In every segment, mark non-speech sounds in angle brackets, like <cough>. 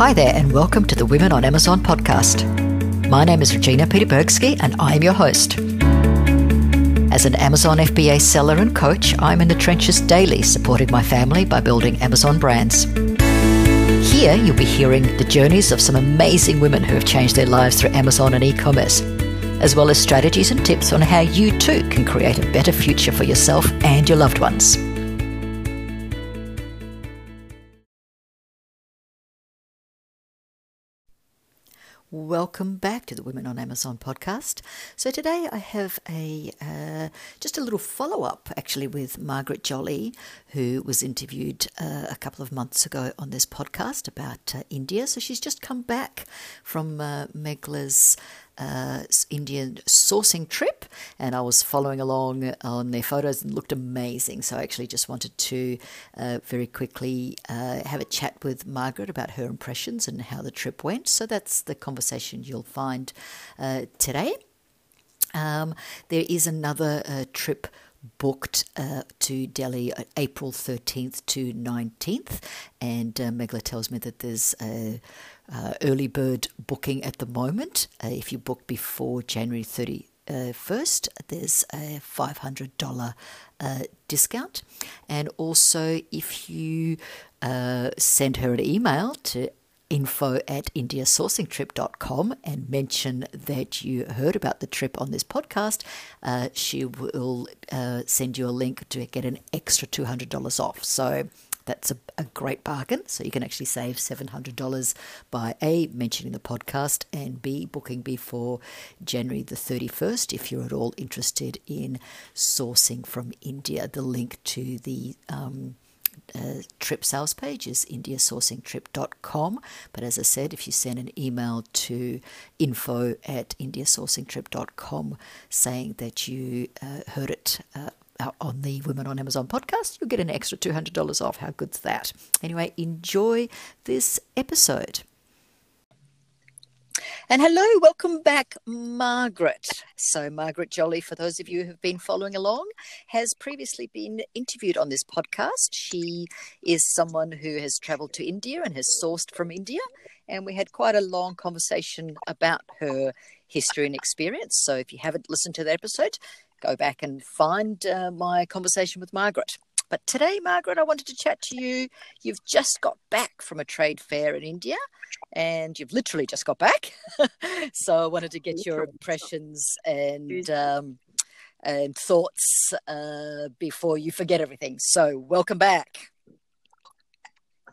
Hi there, and welcome to the Women on Amazon podcast. My name is Regina Peterbergsky, and I am your host. As an Amazon FBA seller and coach, I'm in the trenches daily supporting my family by building Amazon brands. Here, you'll be hearing the journeys of some amazing women who have changed their lives through Amazon and e commerce, as well as strategies and tips on how you too can create a better future for yourself and your loved ones. Welcome back to the Women on Amazon podcast. So today I have a uh, just a little follow up, actually, with Margaret Jolly, who was interviewed uh, a couple of months ago on this podcast about uh, India. So she's just come back from uh, uh, Indian sourcing trip, and I was following along on their photos and looked amazing. So I actually just wanted to uh, very quickly uh, have a chat with Margaret about her impressions and how the trip went. So that's the conversation you'll find uh, today. Um, there is another uh, trip booked uh, to Delhi April 13th to 19th, and uh, Megla tells me that there's a uh, early bird booking at the moment. Uh, if you book before January 31st, there's a $500 uh, discount. And also, if you uh, send her an email to info at indiasourcingtrip.com and mention that you heard about the trip on this podcast, uh, she will uh, send you a link to get an extra $200 off. So that's a, a great bargain. So you can actually save $700 by A, mentioning the podcast, and B, booking before January the 31st if you're at all interested in sourcing from India. The link to the um, uh, trip sales page is indiasourcingtrip.com. But as I said, if you send an email to info at indiasourcingtrip.com saying that you uh, heard it uh, Uh, on the Women on Amazon podcast, you'll get an extra $200 off. How good's that? Anyway, enjoy this episode. And hello, welcome back, Margaret. So, Margaret Jolly, for those of you who have been following along, has previously been interviewed on this podcast. She is someone who has traveled to India and has sourced from India. And we had quite a long conversation about her history and experience. So, if you haven't listened to that episode, go back and find uh, my conversation with Margaret. But today, Margaret, I wanted to chat to you. You've just got back from a trade fair in India, and you've literally just got back. <laughs> so I wanted to get your impressions and um, and thoughts uh, before you forget everything. So welcome back.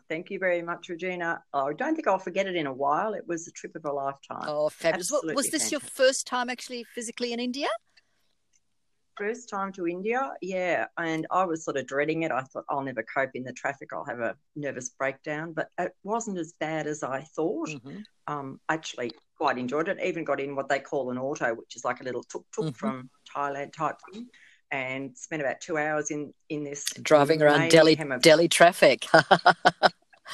Thank you very much, Regina. Oh, I don't think I'll forget it in a while. It was a trip of a lifetime. Oh, fabulous! was this fantastic. your first time actually physically in India? First time to India, yeah, and I was sort of dreading it. I thought I'll never cope in the traffic. I'll have a nervous breakdown, but it wasn't as bad as I thought. Mm-hmm. Um, actually, quite enjoyed it. Even got in what they call an auto, which is like a little tuk tuk mm-hmm. from Thailand type thing, and spent about two hours in in this driving around Delhi Delhi traffic. <laughs>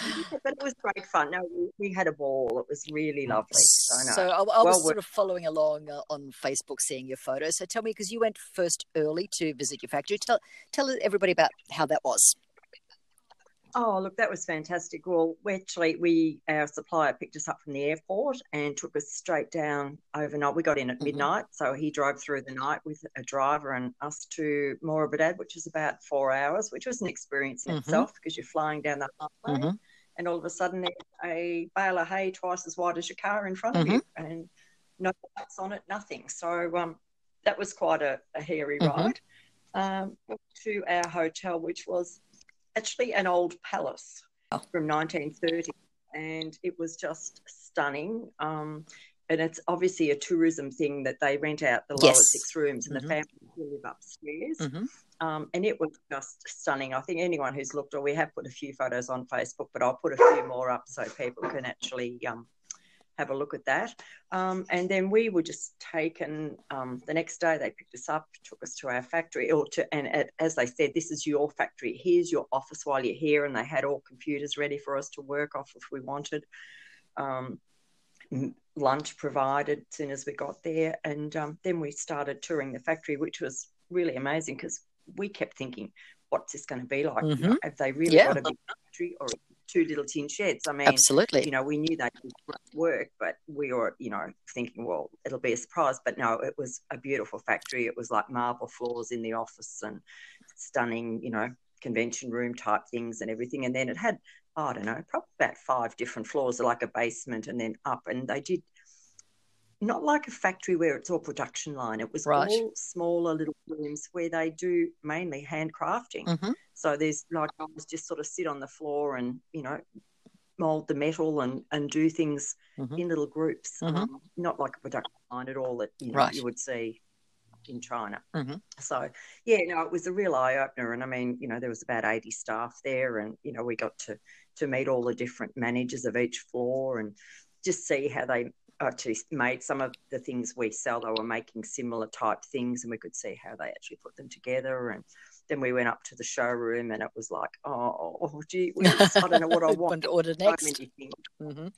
<laughs> but it was great fun. No, we, we, had a ball. It was really lovely. So, no. so I, I well, was sort of following along uh, on Facebook, seeing your photos. So tell me, because you went first early to visit your factory, tell tell everybody about how that was. Oh, look, that was fantastic. Well, we actually, we our supplier picked us up from the airport and took us straight down overnight. We got in at mm-hmm. midnight, so he drove through the night with a driver and us to Moradabad, which is about four hours, which was an experience in mm-hmm. itself because you're flying down the highway, mm-hmm. and all of a sudden there's a bale of hay twice as wide as your car in front of you, mm-hmm. and no lights on it, nothing. So um, that was quite a, a hairy mm-hmm. ride. Um, to our hotel, which was actually an old palace oh. from 1930, and it was just stunning. Um, and it's obviously a tourism thing that they rent out the yes. lower six rooms, and mm-hmm. the family live upstairs. Mm-hmm. Um, and it was just stunning. I think anyone who's looked, or we have put a few photos on Facebook, but I'll put a few more up so people can actually um, have a look at that. Um, and then we were just taken um, the next day. They picked us up, took us to our factory, or to, and at, as they said, this is your factory. Here's your office while you're here. And they had all computers ready for us to work off if we wanted. Um, lunch provided as soon as we got there, and um, then we started touring the factory, which was really amazing because we kept thinking, "What's this going to be like? Mm-hmm. Have they really yeah. got a big factory, or two little tin sheds. I mean, Absolutely. you know, we knew they would work, but we were, you know, thinking, well, it'll be a surprise. But no, it was a beautiful factory. It was like marble floors in the office and stunning, you know, convention room type things and everything. And then it had, oh, I don't know, probably about five different floors, like a basement and then up. And they did not like a factory where it's all production line. It was Right. all smaller little rooms where they do mainly handcrafting. hmm So there's like guys just sort of sit on the floor and you know mold the metal and and do things Mhm. in little groups, Mhm. um, not like a production line at all that you know Right. you would see in China. Mhm. So yeah, no, it was a real eye opener, and I mean, you know, there was about eighty staff there, and you know, we got to to meet all the different managers of each floor and just see how they actually made some of the things we sell. They were making similar type things, and we could see how they actually put them together. And then we went up to the showroom, and it was like, oh, oh <laughs> gee, whiz, I don't know what I <laughs> want. to order next. many things. hmm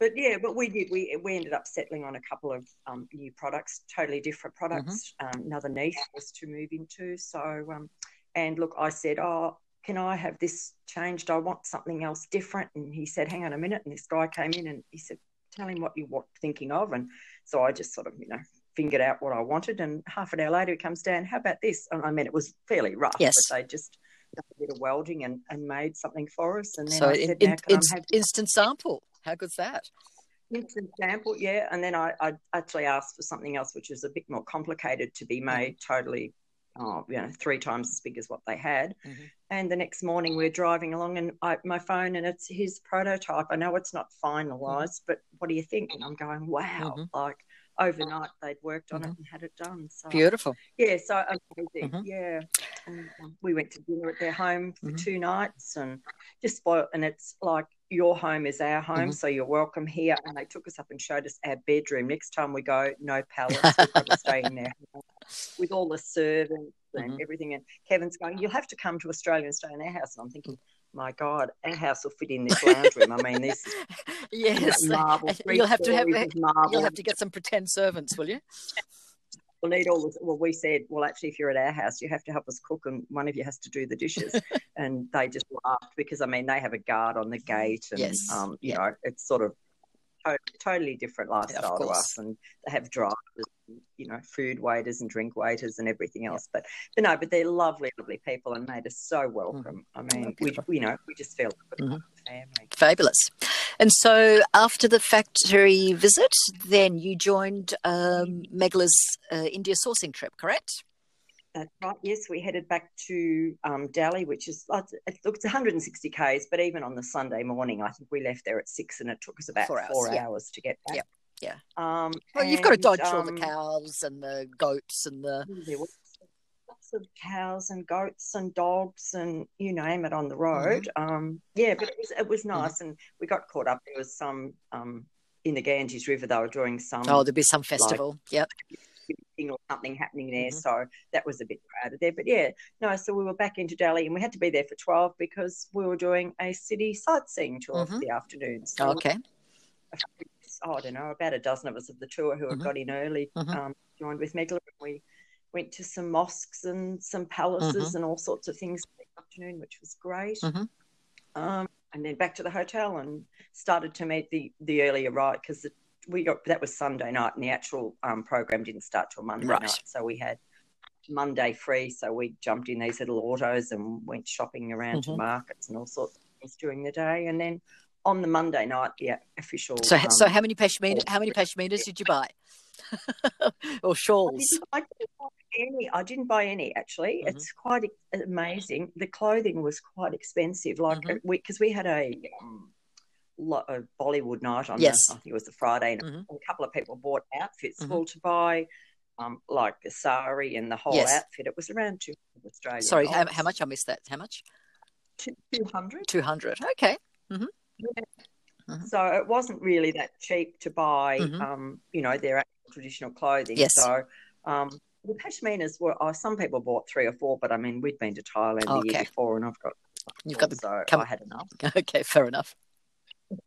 But yeah, but we did. We we ended up settling on a couple of um, new products, totally different products. Um, another niche was to move into. So, um, and look, I said, oh, can I have this changed? I want something else different. And he said, hang on a minute. And this guy came in and he said, tell him what you were thinking of. And so I just sort of, you know, fingered out what I wanted. And half an hour later, he comes down, how about this? And I mean, it was fairly rough, Yes. but they just done a bit of welding and, and made something for us. And then So I said, in, in, I have instant sample. How good's that? instant sample, yeah. And then I, I actually asked for something else, which was a bit more complicated to be made, totally, oh, you know, three times as big as what they had. Mhm. And the next morning we're driving along, and I, my phone, and it's his prototype. I know it's not finalized, but what do you think? And I'm going, wow, Mhm. like overnight they'd worked on Mhm. it and had it done. So Beautiful. yeah, so amazing. Mhm. Yeah. And, um, we went to dinner at their home for Mhm. two nights and just spoiled. And it's like your home is our home, Mhm. so you're welcome here. And they took us up and showed us our bedroom. Next time we go, no. We've got to stay in there with all the servants and Mhm. everything. And Kevin's going, you'll have to come to Australia and stay in our house. And I'm thinking, my God, our house will fit in this <laughs> lounge room. I mean, this yes, <laughs> marble. You'll have to have marble. you'll have to get some pretend servants, will you? we'll need all this. Well, we said, well, actually, if you're at our house, you have to help us cook, and one of you has to do the dishes. <laughs> and they just laughed because, I mean, they have a guard on the gate, and Yes. um, you Yeah. know, it's sort of to- totally different lifestyle to us, and they have drivers, you know, food waiters and drink waiters and everything else. But, but no, but they're lovely, lovely people, and made us so welcome. I mean, we, you know, we just felt like a Mhm. part of the family. Fabulous. And so after the factory visit, then you joined um, Megla's uh, India sourcing trip, correct? That's right. Yes, we headed back to um, Delhi, which is it looks 160 k's, but even on the Sunday morning, I think we left there at six, and it took us about Four four, hours, hours, to get back. Yep, yeah. Um, Well, you've got to dodge all the um, cows and the goats and the. There were lots of cows and goats and dogs and you name it on the road. Mm-hmm. Um, yeah, but it was it was nice, and we got caught up. There was some um, in the Ganges River. They were doing some Oh, there'll be some festival. yep. or something happening there. Mhm. So that was a bit crowded there. But yeah, no, so we were back into Delhi and we had to be there for 12 because we were doing a city sightseeing tour Mhm. for the afternoon. So Okay. Oh, I don't know, about a dozen of us of the tour who had Mhm. got in early Mhm. um, joined with Megla. We went to some mosques and some palaces Mm-hmm. and all sorts of things in the afternoon, which was great. Mhm. Um, and then back to the hotel and started to meet the the earlier right because we got that was Sunday night and the actual um, program didn't start till Monday Right. night. So we had Monday free. So we jumped in these little autos and went shopping around to Mhm. markets and all sorts of things during the day. And then on the Monday night, the official. So, um, so how many pashmina? How many pashminas did you buy? <laughs> or I shawls? didn't, I didn't buy any. I didn't buy any actually. Mhm. It's quite amazing. The clothing was quite expensive. Like Mhm. we because we had a, um, lo- a Bollywood night on. Yes. The, I think it was the Friday, and Mhm. a couple of people bought outfits. Mhm. Well, to buy. Um, like the sari and the whole Yes. outfit, it was around two hundred Australian. Sorry, how, how much? I missed that. How much? Two hundred. Two hundred. Okay. Mhm. So it wasn't really that cheap to buy, Mhm. um, you know, their actual traditional clothing. Yes. So um, the pashminas were, oh, some people bought three or four, but I mean, we'd been to Thailand the year before and I've got, You've got the so come- I had enough. <laughs> Okay. Fair enough.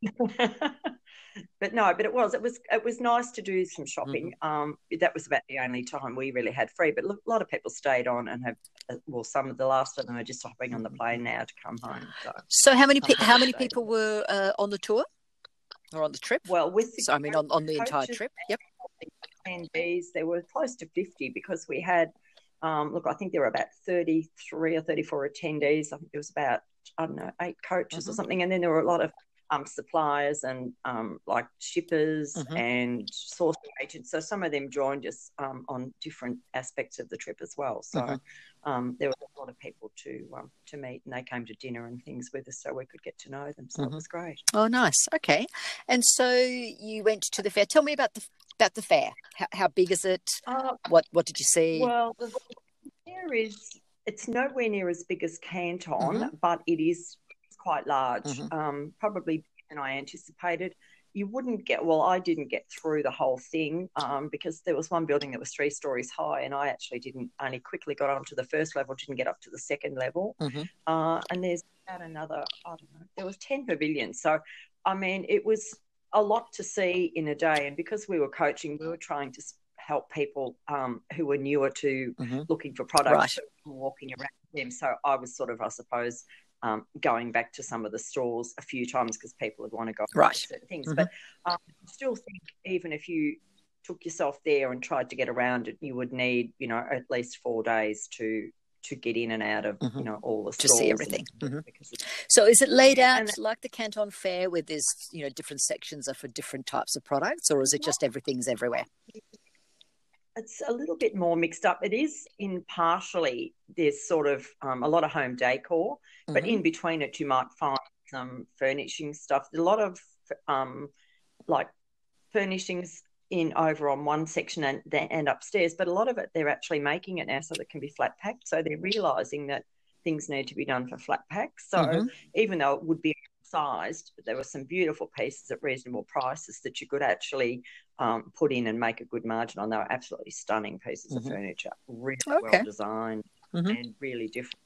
<laughs> but no, but it was it was it was nice to do some shopping. Mm-hmm. Um, that was about the only time we really had free. But a lot of people stayed on and have uh, well, some of the last of them are just hopping on the plane now to come home. So, so how many pe- how many people were uh, on the tour or on the trip? Well, with the so, I mean on, on the entire trip. Yep. Attendees, there were close to fifty because we had. Um, look, I think there were about 33 or 34 attendees. I think there was about, I don't know, eight coaches mm-hmm. or something. And then there were a lot of um, suppliers and um, like shippers mm-hmm. and sourcing agents. So some of them joined us um, on different aspects of the trip as well. So mm-hmm. um, there was a lot of people to um, to meet, and they came to dinner and things with us, so we could get to know them. So mm-hmm. it was great. Oh, nice. Okay, and so you went to the fair. Tell me about the about the fair. How, how big is it? Uh, what what did you see? Well, the fair is it's nowhere near as big as Canton, mm-hmm. but it is quite large, mm-hmm. um, probably than I anticipated. You wouldn't get, well, I didn't get through the whole thing um, because there was one building that was three stories high, and I actually didn't, only quickly got onto the first level, didn't get up to the second level. Mm-hmm. Uh, and there's about another, I don't know, there was 10 pavilions. So, I mean, it was a lot to see in a day. And because we were coaching, we were trying to help people um, who were newer to mm-hmm. looking for products right. walking around them. So I was sort of, I suppose, um, going back to some of the stores a few times because people would want to go right certain things. Mm-hmm. But um, I still think even if you took yourself there and tried to get around it, you would need you know at least four days to to get in and out of mm-hmm. you know all the to see everything. Mm-hmm. So is it laid out that, like the Canton Fair, where there's you know different sections are for different types of products, or is it just everything's everywhere? It's a little bit more mixed up. It is in partially there's sort of um, a lot of home decor, mm-hmm. but in between it you might find some furnishing stuff. A lot of um, like furnishings in over on one section and, and upstairs, but a lot of it they're actually making it now so that it can be flat packed. So they're realizing that things need to be done for flat packs. So mm-hmm. even though it would be sized, but there were some beautiful pieces at reasonable prices that you could actually um, put in and make a good margin on. They were absolutely stunning pieces mm-hmm. of furniture, really okay. well designed mm-hmm. and really different.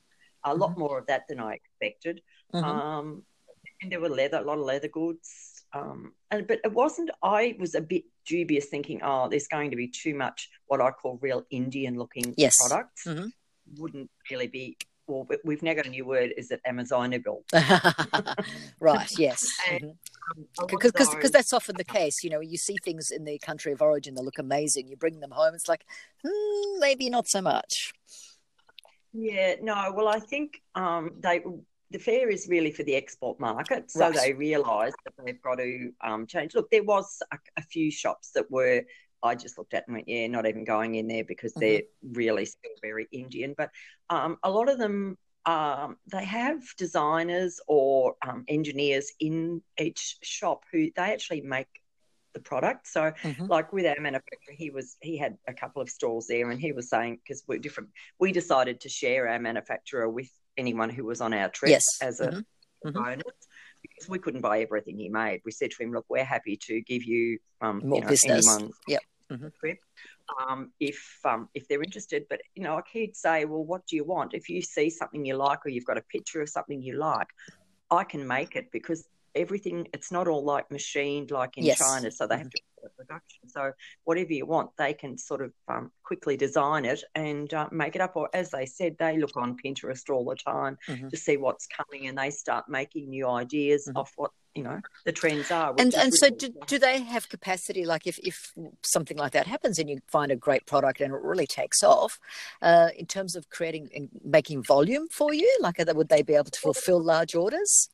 A lot mm-hmm. more of that than I expected. Mm-hmm. Um, and there were leather, a lot of leather goods. Um, and but it wasn't. I was a bit dubious, thinking, oh, there's going to be too much what I call real Indian looking yes. products. Mm-hmm. Wouldn't really be well, we've now got a new word. Is it Amazonable? <laughs> right. Yes. <laughs> Because mm-hmm. because that's often the case. You know, you see things in the country of origin that look amazing. You bring them home, it's like hmm, maybe not so much. Yeah. No. Well, I think um, they the fair is really for the export market, so right. they realise that they've got to um, change. Look, there was a, a, few shops that were I just looked at and went, yeah, not even going in there because mm-hmm. they're really still very Indian. But um, a lot of them, um, they have designers or um, engineers in each shop who they actually make the product. So, mm-hmm. like with our manufacturer, he was he had a couple of stalls there, and he was saying because we're different, we decided to share our manufacturer with anyone who was on our trip yes. as a mm-hmm. mm-hmm. bonus because we couldn't buy everything he made. We said to him, "Look, we're happy to give you, um, More you know, business. yep. mm-hmm. um, if um, if they're interested." But you know, like he'd say, "Well, what do you want? If you see something you like, or you've got a picture of something you like, I can make it because everything it's not all like machined like in yes. China, so they have to production. So whatever you want, they can sort of um, quickly design it and uh, make it up. Or as they said, they look on Pinterest all the time mm-hmm. to see what's coming, and they start making new ideas mm-hmm. off what you know the trends are. And and so do, do they have capacity? Like if if something like that happens and you find a great product and it really takes off, uh, in terms of creating and making volume for you, like would they be able to fulfill large orders?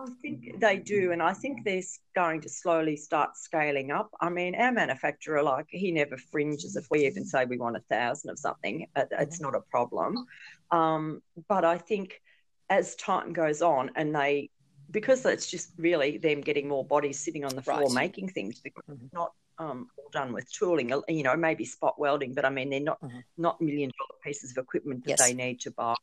I think they do, and I think they're going to slowly start scaling up. I mean, our manufacturer, like, he never fringes. If we even say we want a thousand of something, it's not a problem. Um, but I think as time goes on, and they, because it's just really them getting more bodies sitting on the floor right. making things, because mm-hmm. not um, all done with tooling. You know, maybe spot welding, but I mean, they're not mm-hmm. not million dollar pieces of equipment that yes. they need to buy.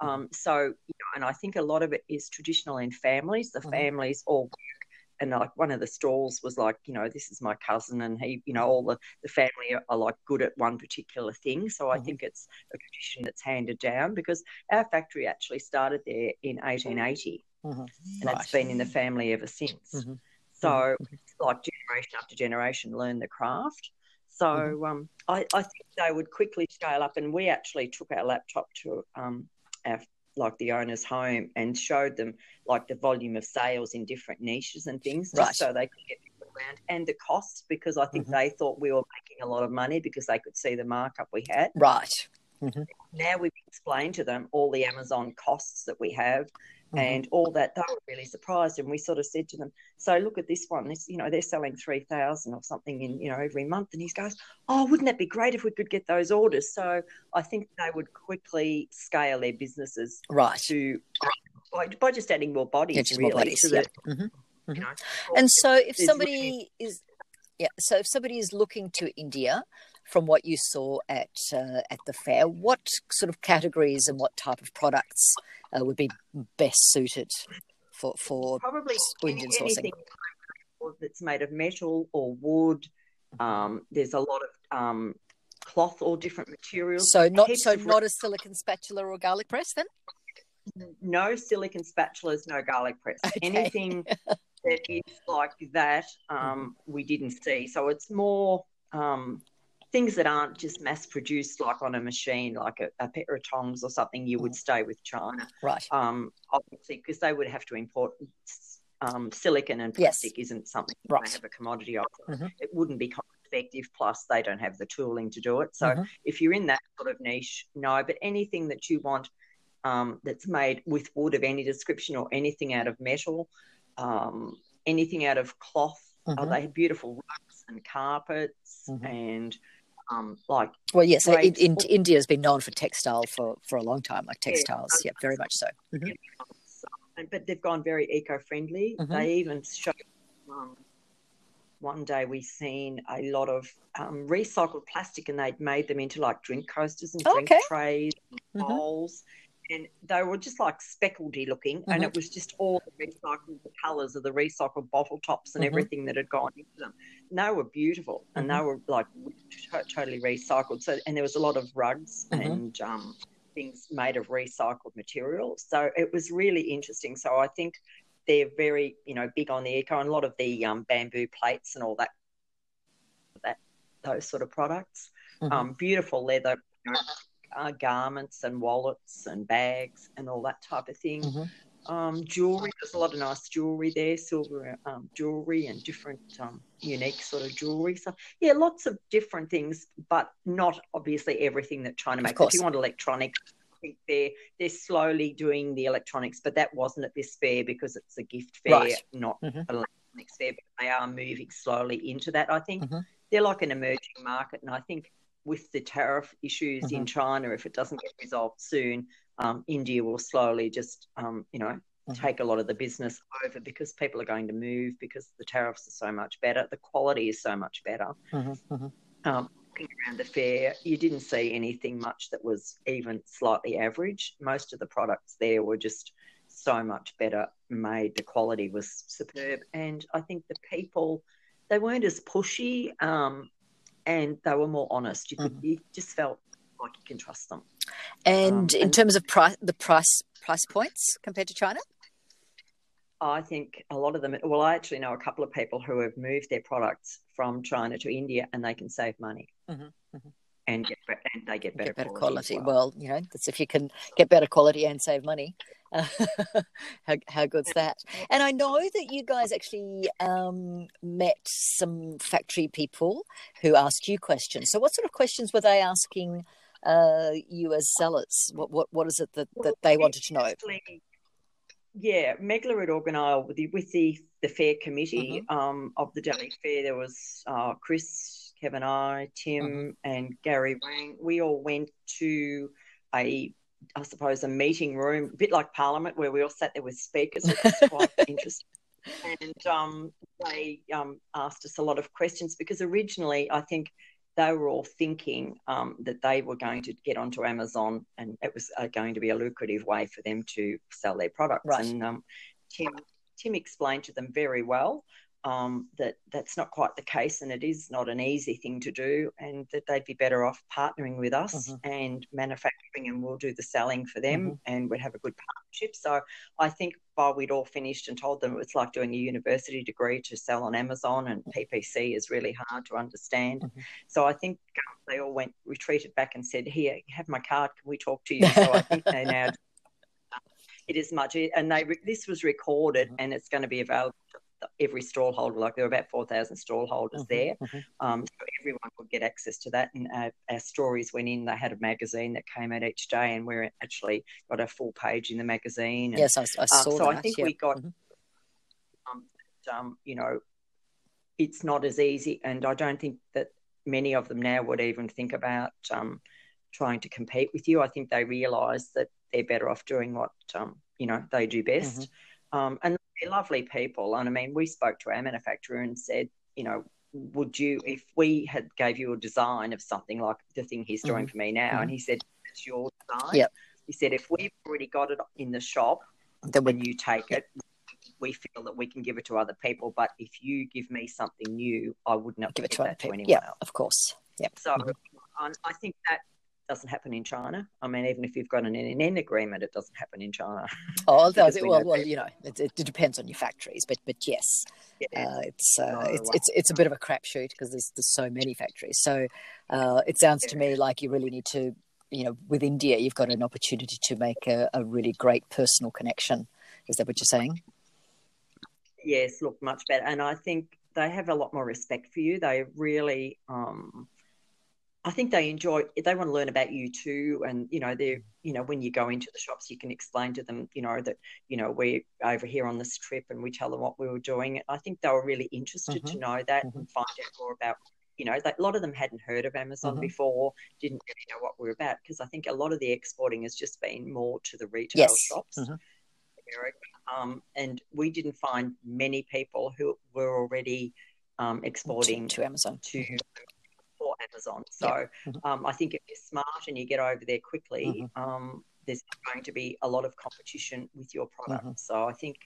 Um, so, you know, and I think a lot of it is traditional in families. The mm-hmm. families all work and like one of the stalls was like, you know, this is my cousin, and he, you know, all the, the family are, are like good at one particular thing. So mm-hmm. I think it's a tradition that's handed down because our factory actually started there in 1880, mm-hmm. and right. it's been in the family ever since. Mm-hmm. So, mm-hmm. like generation after generation learn the craft. So mm-hmm. um, I, I, think they would quickly scale up, and we actually took our laptop to um, our like the owner's home and showed them like the volume of sales in different niches and things, just right. so they could get people around and the costs because I think mm-hmm. they thought we were making a lot of money because they could see the markup we had. Right. Mm-hmm. Now we've explained to them all the Amazon costs that we have mm-hmm. and all that. They were really surprised, and we sort of said to them, "So look at this one. This, you know, they're selling three thousand or something in, you know, every month." And he goes, "Oh, wouldn't that be great if we could get those orders?" So I think they would quickly scale their businesses right to by, by just adding more bodies, yeah, really, more bodies, yeah. mm-hmm. Mm-hmm. know, and so if somebody is yeah so if somebody is looking to india from what you saw at uh, at the fair what sort of categories and what type of products uh, would be best suited for for probably Indian sourcing. that's made of metal or wood. Um, there's a lot of um, cloth or different materials. So not so not a silicon spatula or garlic press then? No silicon spatulas no garlic press. <laughs> Okay. anything that is like that um, we didn't see. So it's more um, things that aren't just mass produced like on a machine, like a, a pair of tongs or something. You would stay with China, right? Um, obviously, because they would have to import. Um, silicon and plastic yes. isn't something right. they have a commodity of. Mm-hmm. It wouldn't be cost effective. Plus, they don't have the tooling to do it. So, mm-hmm. if you're in that sort of niche, no. But anything that you want um, that's made with wood of any description or anything out of metal, um, anything out of cloth. Uh, mm-hmm. Uh, they have beautiful rugs and carpets mm-hmm. and um, like. Well, yes, in, in, India has been known for textile for, for a long time, like textiles. Yeah, yeah very much so. Mm-hmm. But they've gone very eco friendly. Mm-hmm. They even show. Um, one day we seen a lot of um, recycled plastic and they'd made them into like drink coasters and drink okay. trays and mm-hmm. And they were just like speckledy looking, mm-hmm. and it was just all the recycled the colours of the recycled bottle tops and mm-hmm. everything that had gone into them. And they were beautiful, and mm-hmm. they were like t- totally recycled. So, and there was a lot of rugs mm-hmm. and um, things made of recycled material. So it was really interesting. So I think they're very, you know, big on the eco, and a lot of the um, bamboo plates and all that, that those sort of products. Mm-hmm. Um, beautiful leather. You know, uh, garments and wallets and bags and all that type of thing. Mm-hmm. Um, jewelry, there's a lot of nice jewelry there, silver um, jewelry and different um, unique sort of jewelry. So, yeah, lots of different things, but not obviously everything that China makes. If you want electronics, they're they're slowly doing the electronics, but that wasn't at this fair because it's a gift fair, right. not mm-hmm. electronics fair. But they are moving slowly into that. I think mm-hmm. they're like an emerging market, and I think with the tariff issues mm-hmm. in China, if it doesn't get resolved soon, um, India will slowly just, um, you know, mm-hmm. take a lot of the business over because people are going to move because the tariffs are so much better. The quality is so much better. Mm-hmm. mm-hmm. Um, around the fair, you didn't see anything much that was even slightly average. Most of the products there were just so much better made. The quality was superb. And I think the people, they weren't as pushy. Um, and they were more honest. You, could, mm-hmm. you just felt like you can trust them. And um, in and terms of price, the price price points compared to China, I think a lot of them. Well, I actually know a couple of people who have moved their products from China to India, and they can save money. Mm-hmm. Mm-hmm and get and they get better, get better quality. quality. Well. well. you know, that's if you can get better quality and save money. Uh, <laughs> how, how good's that? And I know that you guys actually um, met some factory people who asked you questions. So, what sort of questions were they asking uh, you as sellers? What what what is it that, that they wanted to know? Yeah, Megla had organised with the, with the the fair committee mm-hmm. um, of the Delhi Fair. There was uh, Chris Kevin I, Tim, mm-hmm. and Gary Wang, we all went to a, I suppose, a meeting room, a bit like Parliament, where we all sat there with speakers. It was <laughs> quite interesting. And um, they um, asked us a lot of questions because originally I think they were all thinking um, that they were going to get onto Amazon and it was uh, going to be a lucrative way for them to sell their products. Right. And um, Tim, Tim explained to them very well um, that that's not quite the case, and it is not an easy thing to do, and that they'd be better off partnering with us mm-hmm. and manufacturing, and we'll do the selling for them, mm-hmm. and we'd have a good partnership. So I think by we'd all finished and told them it's like doing a university degree to sell on Amazon, and PPC is really hard to understand. Mm-hmm. So I think they all went retreated back and said, "Here, have my card. Can we talk to you?" So I think they <laughs> now. It is much, and they this was recorded, mm-hmm. and it's going to be available every stall holder, like there were about 4,000 stall holders mm-hmm, there. Mm-hmm. Um, so everyone could get access to that. And uh, our stories went in. They had a magazine that came out each day, and we actually got a full page in the magazine. And, yes, I, I saw um, so that. I think yeah. we got, mm-hmm. um, um, you know, it's not as easy. And I don't think that many of them now would even think about um, trying to compete with you. I think they realise that they're better off doing what, um, you know, they do best. Mm-hmm. Um, and they're lovely people. And I mean, we spoke to our manufacturer and said, you know, would you, if we had gave you a design of something like the thing he's doing mm-hmm. for me now, mm-hmm. and he said, it's your design. Yep. He said, if we've already got it in the shop, then when you take yep. it, we feel that we can give it to other people. But if you give me something new, I would not give it to, to anyone yeah, else. Of course. Yep. So mm-hmm. I think that doesn't happen in China. I mean, even if you've got an NN agreement, it doesn't happen in China. Oh, <laughs> does it? Well, well, you know, it, it, depends on your factories, but but yes, yeah. uh, it's, uh, no, it's it's it's a bit of a crapshoot because there's there's so many factories. So uh, it sounds to me like you really need to, you know, with India, you've got an opportunity to make a, a really great personal connection. Is that what you're saying? Yes, look much better, and I think they have a lot more respect for you. They really. Um, I think they enjoy they want to learn about you too and you know they you know when you go into the shops you can explain to them you know that you know we're over here on this trip and we tell them what we were doing and I think they were really interested mm-hmm. to know that mm-hmm. and find out more about you know a lot of them hadn't heard of Amazon mm-hmm. before didn't really know what we are about because I think a lot of the exporting has just been more to the retail yes. shops mm-hmm. um, and we didn't find many people who were already um, exporting to, to Amazon to mm-hmm. Amazon. So mm-hmm. um, I think if you're smart and you get over there quickly, mm-hmm. um, there's going to be a lot of competition with your product. Mm-hmm. So I think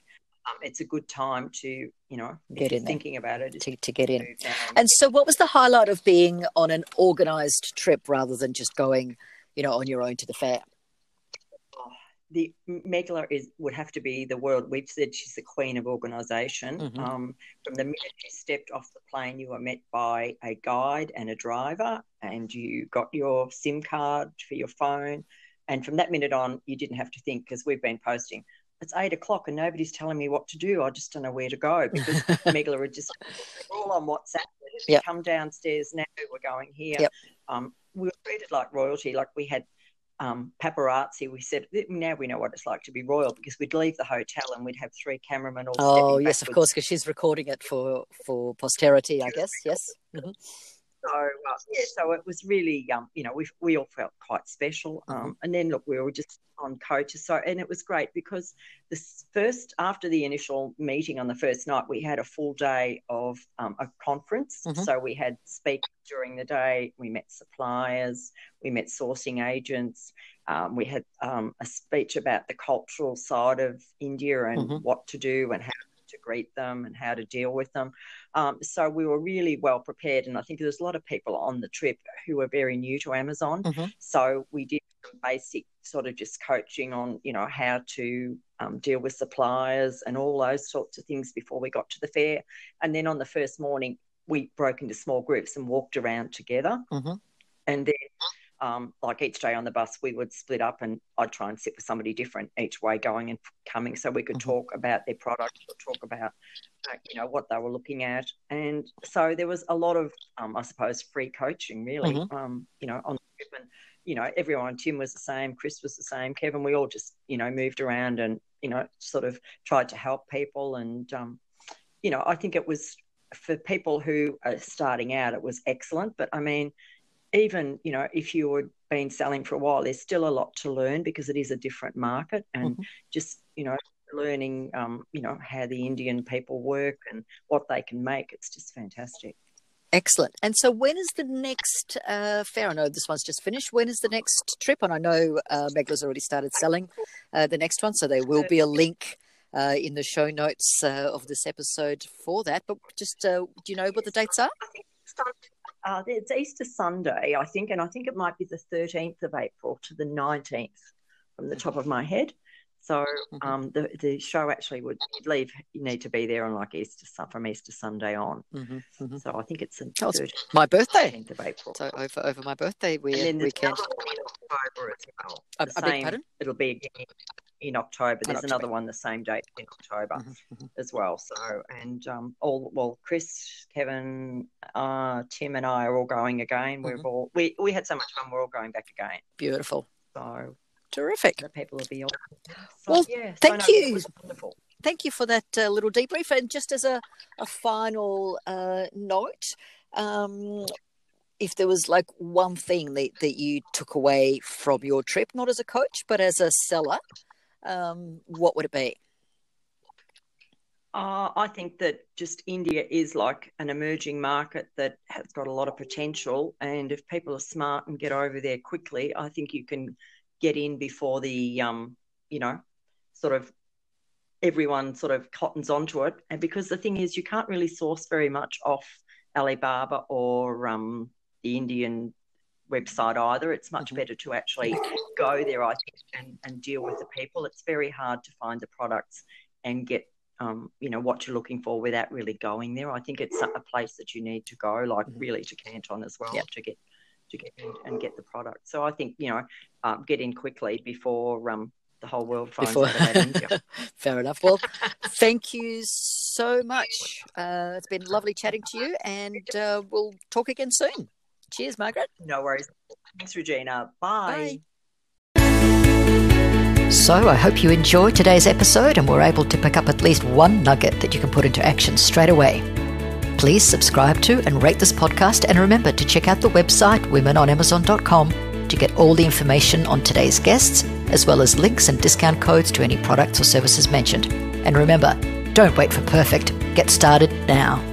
um, it's a good time to, you know, get in thinking about it to, to get in. And so, what was the highlight of being on an organised trip rather than just going, you know, on your own to the fair? The Megla is would have to be the world. We've said she's the queen of organisation. Mm-hmm. Um, from the minute you stepped off the plane, you were met by a guide and a driver, and you got your SIM card for your phone. And from that minute on, you didn't have to think because we've been posting. It's eight o'clock and nobody's telling me what to do. I just don't know where to go <laughs> because Megla are just all on WhatsApp. Yep. Come downstairs now. We're going here. Yep. Um, we were treated like royalty. Like we had um, paparazzi, we said now we know what it's like to be royal because we'd leave the hotel and we'd have three cameramen all. Oh yes, of course, because she's recording it for for posterity, I guess. Yes. Mm-hmm. So uh, yeah, so it was really, um, you know, we we all felt quite special. Um, mm-hmm. and then look, we were just on coaches, so and it was great because the first after the initial meeting on the first night, we had a full day of um, a conference. Mm-hmm. So we had speakers during the day. We met suppliers, we met sourcing agents. Um, we had um, a speech about the cultural side of India and mm-hmm. what to do and how to greet them and how to deal with them. Um, so we were really well prepared, and I think there's a lot of people on the trip who were very new to Amazon. Mm-hmm. So we did basic sort of just coaching on, you know, how to um, deal with suppliers and all those sorts of things before we got to the fair. And then on the first morning, we broke into small groups and walked around together. Mm-hmm. And then um, like each day on the bus, we would split up and I'd try and sit with somebody different each way going and coming so we could mm-hmm. talk about their product or talk about, uh, you know, what they were looking at. And so there was a lot of, um, I suppose, free coaching really, mm-hmm. um, you know, on the trip. And, you know, everyone, Tim was the same, Chris was the same, Kevin, we all just, you know, moved around and, you know, sort of tried to help people. And, um, you know, I think it was for people who are starting out, it was excellent. But I mean, even you know if you had been selling for a while there's still a lot to learn because it is a different market and mm-hmm. just you know learning um, you know how the indian people work and what they can make it's just fantastic Excellent. And so, when is the next uh, fair? I know this one's just finished. When is the next trip? And I know uh, Megla's already started selling uh, the next one, so there will be a link uh, in the show notes uh, of this episode for that. But just, uh, do you know what the dates are? Uh, it's Easter Sunday, I think, and I think it might be the 13th of April to the 19th from the top of my head. So mm-hmm. um, the the show actually would leave. You need to be there on like Easter from Easter Sunday on. Mm-hmm, mm-hmm. So I think it's, my birthday. of April. So over over my birthday we and then weekend. in October as well. A, a same, pardon? It'll be again in October. There's October. another one the same date in October mm-hmm, mm-hmm. as well. So and um, all well, Chris, Kevin, uh, Tim, and I are all going again. We've mm-hmm. all we we had so much fun. We're all going back again. Beautiful. So Terrific. The people will be on. So, well, yeah, thank you. Thank you for that uh, little debrief. And just as a, a final uh, note, um, if there was like one thing that, that you took away from your trip, not as a coach, but as a seller, um, what would it be? Uh, I think that just India is like an emerging market that has got a lot of potential. And if people are smart and get over there quickly, I think you can get in before the um, you know sort of everyone sort of cottons onto it and because the thing is you can't really source very much off alibaba or um, the indian website either it's much mm-hmm. better to actually go there i think and, and deal with the people it's very hard to find the products and get um, you know what you're looking for without really going there i think it's a place that you need to go like mm-hmm. really to canton as well yep. to get to get in and get the product. So I think you know, um, get in quickly before um, the whole world finds before... out <laughs> Fair enough. Well, thank you so much. Uh, it's been lovely chatting to you, and uh, we'll talk again soon. Cheers, Margaret. No worries. Thanks, Regina. Bye. Bye. So, I hope you enjoyed today's episode and were able to pick up at least one nugget that you can put into action straight away. Please subscribe to and rate this podcast, and remember to check out the website womenonamazon.com to get all the information on today's guests, as well as links and discount codes to any products or services mentioned. And remember, don't wait for perfect. Get started now.